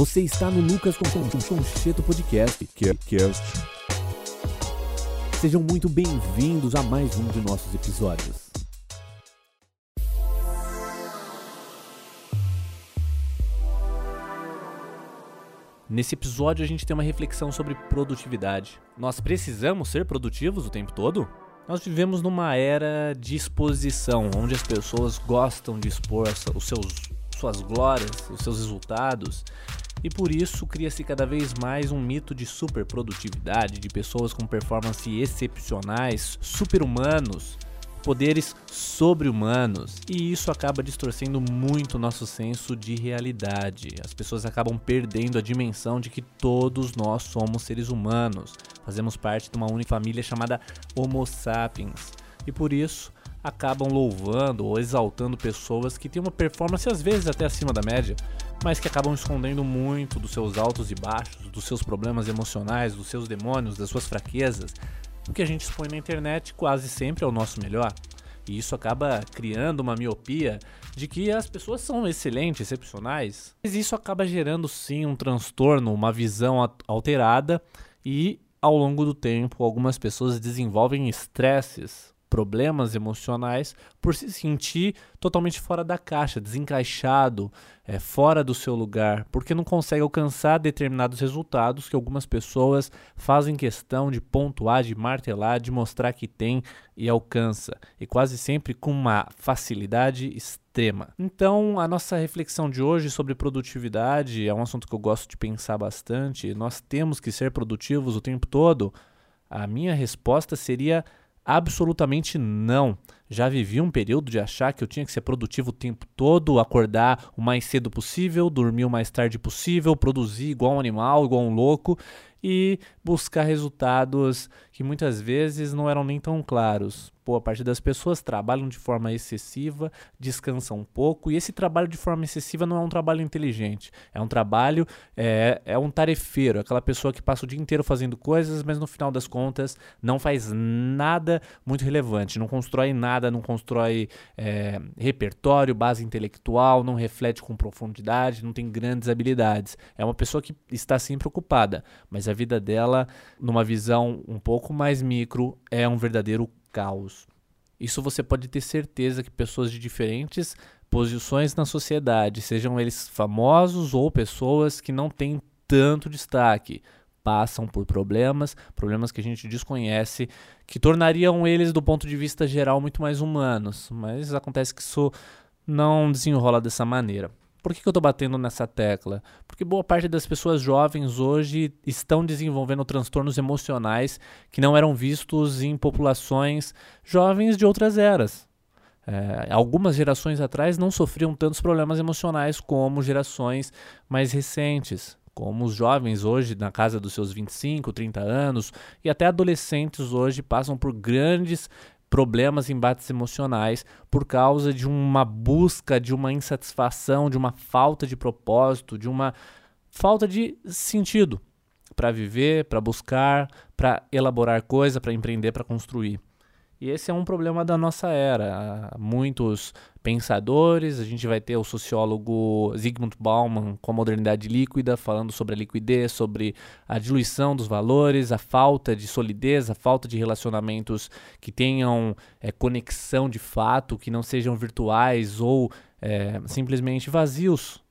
Você está no Lucas Concheto Podcast. Cast. Sejam muito bem-vindos a mais um de nossos episódios. Nesse episódio a gente tem uma reflexão sobre produtividade. Nós precisamos ser produtivos o tempo todo? Nós vivemos numa era de exposição, onde as pessoas gostam de expor os seus, suas glórias, os seus resultados, e por isso cria-se cada vez mais um mito de superprodutividade, de pessoas com performances excepcionais, super-humanos, poderes sobre-humanos, e isso acaba distorcendo muito nosso senso de realidade. As pessoas acabam perdendo a dimensão de que todos nós somos seres humanos, fazemos parte de uma única família chamada Homo sapiens, e por isso acabam louvando ou exaltando pessoas que têm uma performance às vezes até acima da média, mas que acabam escondendo muito dos seus altos e baixos, dos seus problemas emocionais, dos seus demônios, das suas fraquezas, o que a gente expõe na internet quase sempre é o nosso melhor. E isso acaba criando uma miopia de que as pessoas são excelentes, excepcionais. Mas isso acaba gerando sim um transtorno, uma visão alterada e ao longo do tempo algumas pessoas desenvolvem estresses problemas emocionais por se sentir totalmente fora da caixa, desencaixado, é, fora do seu lugar, porque não consegue alcançar determinados resultados que algumas pessoas fazem questão de pontuar, de martelar, de mostrar que tem e alcança, e quase sempre com uma facilidade extrema. Então, a nossa reflexão de hoje sobre produtividade é um assunto que eu gosto de pensar bastante. Nós temos que ser produtivos o tempo todo. A minha resposta seria Absolutamente não. Já vivi um período de achar que eu tinha que ser produtivo o tempo todo, acordar o mais cedo possível, dormir o mais tarde possível, produzir igual um animal, igual um louco e buscar resultados que muitas vezes não eram nem tão claros. Boa parte das pessoas trabalham de forma excessiva, descansam um pouco, e esse trabalho de forma excessiva não é um trabalho inteligente. É um trabalho, é, é um tarefeiro, aquela pessoa que passa o dia inteiro fazendo coisas, mas no final das contas não faz nada muito relevante, não constrói nada, não constrói é, repertório, base intelectual, não reflete com profundidade, não tem grandes habilidades. É uma pessoa que está sempre ocupada, mas a vida dela, numa visão um pouco mais micro, é um verdadeiro caos. Isso você pode ter certeza que pessoas de diferentes posições na sociedade, sejam eles famosos ou pessoas que não têm tanto destaque, passam por problemas, problemas que a gente desconhece, que tornariam eles, do ponto de vista geral, muito mais humanos. Mas acontece que isso não desenrola dessa maneira. Por que, que eu estou batendo nessa tecla? Porque boa parte das pessoas jovens hoje estão desenvolvendo transtornos emocionais que não eram vistos em populações jovens de outras eras. É, algumas gerações atrás não sofriam tantos problemas emocionais como gerações mais recentes, como os jovens hoje, na casa dos seus 25, 30 anos, e até adolescentes hoje passam por grandes problemas, embates emocionais por causa de uma busca, de uma insatisfação, de uma falta de propósito, de uma falta de sentido para viver, para buscar, para elaborar coisa, para empreender, para construir. E esse é um problema da nossa era. Muitos pensadores, a gente vai ter o sociólogo Zygmunt Bauman com a modernidade líquida, falando sobre a liquidez, sobre a diluição dos valores, a falta de solidez, a falta de relacionamentos que tenham é, conexão de fato, que não sejam virtuais ou é, simplesmente vazios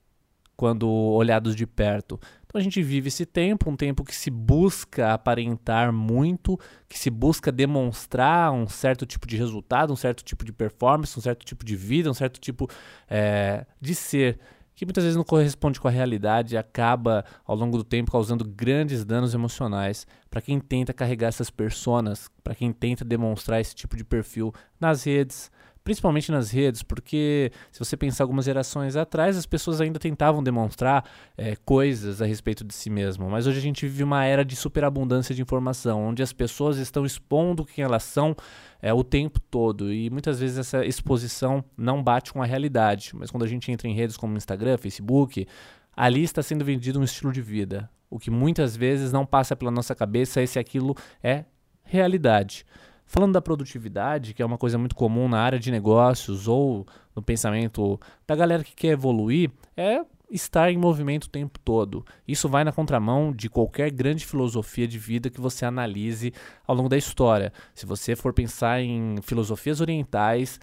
quando olhados de perto. Então a gente vive esse tempo, um tempo que se busca aparentar muito, que se busca demonstrar um certo tipo de resultado, um certo tipo de performance, um certo tipo de vida, um certo tipo é, de ser, que muitas vezes não corresponde com a realidade e acaba ao longo do tempo causando grandes danos emocionais para quem tenta carregar essas personas, para quem tenta demonstrar esse tipo de perfil nas redes, principalmente nas redes, porque se você pensar algumas gerações atrás, as pessoas ainda tentavam demonstrar é, coisas a respeito de si mesmo, mas hoje a gente vive uma era de superabundância de informação, onde as pessoas estão expondo quem elas são é, o tempo todo. E muitas vezes essa exposição não bate com a realidade, mas quando a gente entra em redes como Instagram, Facebook, ali está sendo vendido um estilo de vida, o que muitas vezes não passa pela nossa cabeça se aquilo é realidade. Falando da produtividade, que é uma coisa muito comum na área de negócios ou no pensamento da galera que quer evoluir, é estar em movimento o tempo todo. Isso vai na contramão de qualquer grande filosofia de vida que você analise ao longo da história. Se você for pensar em filosofias orientais,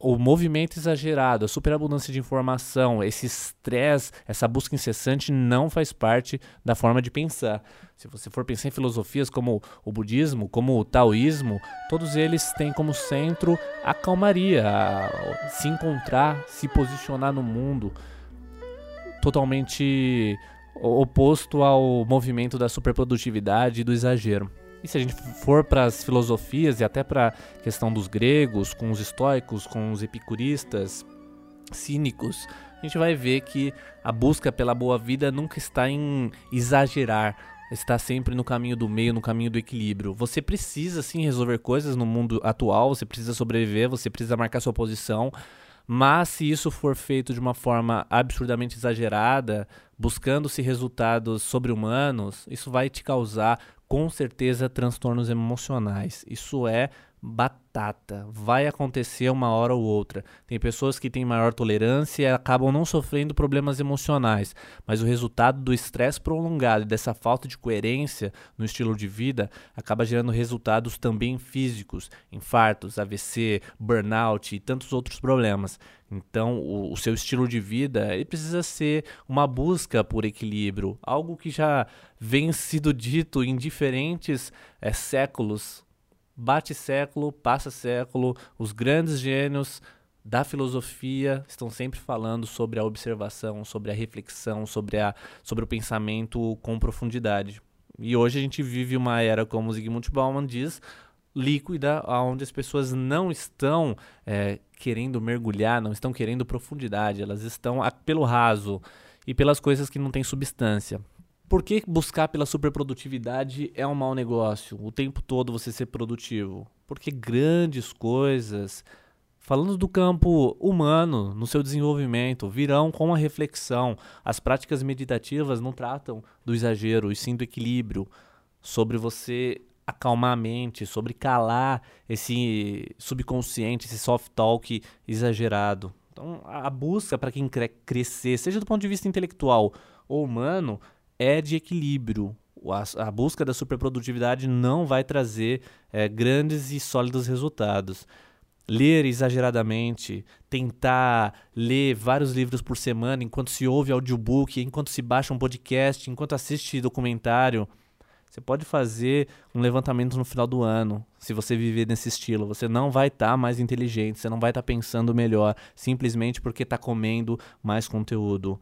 o movimento exagerado, a superabundância de informação, esse estresse, essa busca incessante não faz parte da forma de pensar. Se você for pensar em filosofias como o budismo, como o taoísmo, todos eles têm como centro a calmaria, a se encontrar, se posicionar no mundo, totalmente oposto ao movimento da superprodutividade e do exagero. E se a gente for para as filosofias e até para a questão dos gregos, com os estoicos, com os epicuristas, cínicos, a gente vai ver que a busca pela boa vida nunca está em exagerar, está sempre no caminho do meio, no caminho do equilíbrio. Você precisa sim resolver coisas no mundo atual, você precisa sobreviver, você precisa marcar sua posição, mas se isso for feito de uma forma absurdamente exagerada, buscando-se resultados sobre-humanos, isso vai te causar com certeza transtornos emocionais. Isso é batata. Vai acontecer uma hora ou outra. Tem pessoas que têm maior tolerância e acabam não sofrendo problemas emocionais, mas o resultado do estresse prolongado e dessa falta de coerência no estilo de vida acaba gerando resultados também físicos, infartos, AVC, burnout e tantos outros problemas. Então, o, o, seu estilo de vida ele precisa ser uma busca por equilíbrio, algo que já vem sido dito em diferentes é, séculos bate século, passa século, os grandes gênios da filosofia estão sempre falando sobre a observação, sobre a reflexão, sobre, a, sobre o pensamento com profundidade. E hoje a gente vive uma era, como Zygmunt Bauman diz, líquida, onde as pessoas não estão é, querendo mergulhar, não estão querendo profundidade, elas estão pelo raso e pelas coisas que não têm substância. Por que buscar pela superprodutividade é um mau negócio? O tempo todo você ser produtivo? Porque grandes coisas, falando do campo humano, no seu desenvolvimento, virão com a reflexão. As práticas meditativas não tratam do exagero, e sim do equilíbrio, sobre você acalmar a mente, sobre calar esse subconsciente, esse soft talk exagerado. Então, a busca para quem quer crescer, seja do ponto de vista intelectual ou humano, é de equilíbrio. A, a busca da superprodutividade não vai trazer é, grandes e sólidos resultados. Ler exageradamente, tentar ler vários livros por semana enquanto se ouve audiobook, enquanto se baixa um podcast, enquanto assiste documentário. Você pode fazer um levantamento no final do ano, se você viver nesse estilo. Você não vai estar tá mais inteligente, você não vai estar tá pensando melhor, simplesmente porque está comendo mais conteúdo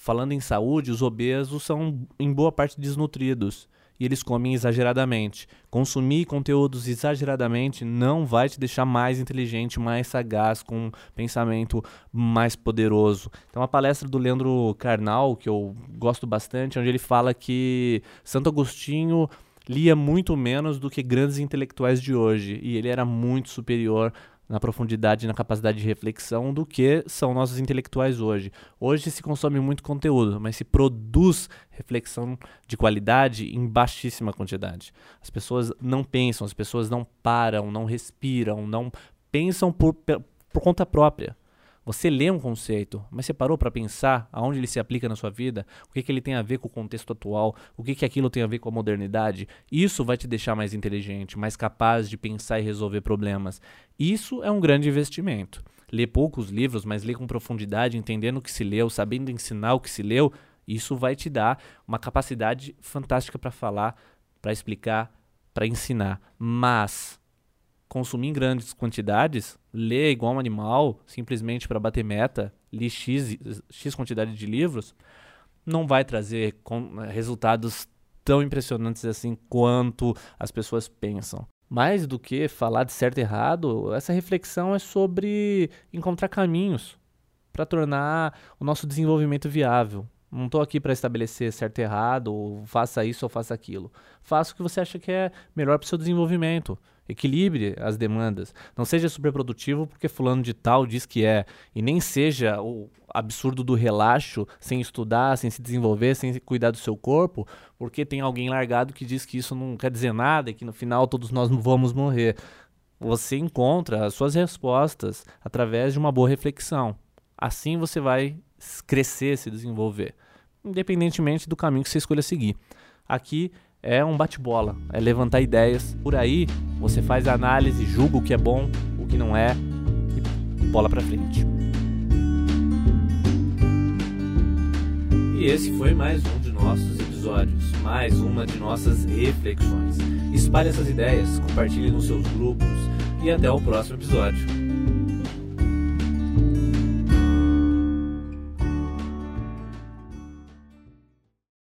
falando em saúde, os obesos são em boa parte desnutridos e eles comem exageradamente. Consumir conteúdos exageradamente não vai te deixar mais inteligente, mais sagaz, com um pensamento mais poderoso. Tem uma palestra do Leandro Carnal, que eu gosto bastante, onde ele fala que Santo Agostinho lia muito menos do que grandes intelectuais de hoje e ele era muito superior na profundidade e na capacidade de reflexão do que são nossos intelectuais hoje. Hoje se consome muito conteúdo, mas se produz reflexão de qualidade em baixíssima quantidade. As pessoas não pensam, as pessoas não param, não respiram, não pensam por, por conta própria. Você lê um conceito, mas você parou para pensar aonde ele se aplica na sua vida, o que, que ele tem a ver com o contexto atual, o que, que aquilo tem a ver com a modernidade? Isso vai te deixar mais inteligente, mais capaz de pensar e resolver problemas. Isso é um grande investimento. Ler poucos livros, mas ler com profundidade, entendendo o que se leu, sabendo ensinar o que se leu, isso vai te dar uma capacidade fantástica para falar, para explicar, para ensinar. Mas consumir em grandes quantidades, ler igual um animal, simplesmente para bater meta, ler X, X quantidade de livros, não vai trazer resultados tão impressionantes assim quanto as pessoas pensam. Mais do que falar de certo e errado, essa reflexão é sobre encontrar caminhos para tornar o nosso desenvolvimento viável. Não estou aqui para estabelecer certo e errado, ou faça isso ou faça aquilo. Faça o que você acha que é melhor para o seu desenvolvimento. Equilibre as demandas. Não seja superprodutivo porque fulano de tal diz que é. E nem seja o absurdo do relaxo, sem estudar, sem se desenvolver, sem cuidar do seu corpo, porque tem alguém largado que diz que isso não quer dizer nada e que no final todos nós vamos morrer. Você encontra as suas respostas através de uma boa reflexão. Assim você vai crescer, se desenvolver, independentemente do caminho que você escolha seguir. Aqui é um bate-bola, é levantar ideias. Por aí você faz a análise, julga o que é bom, o que não é e bola para frente. E esse foi mais um de nossos episódios, mais uma de nossas reflexões. Espalhe essas ideias, compartilhe nos seus grupos e até o próximo episódio.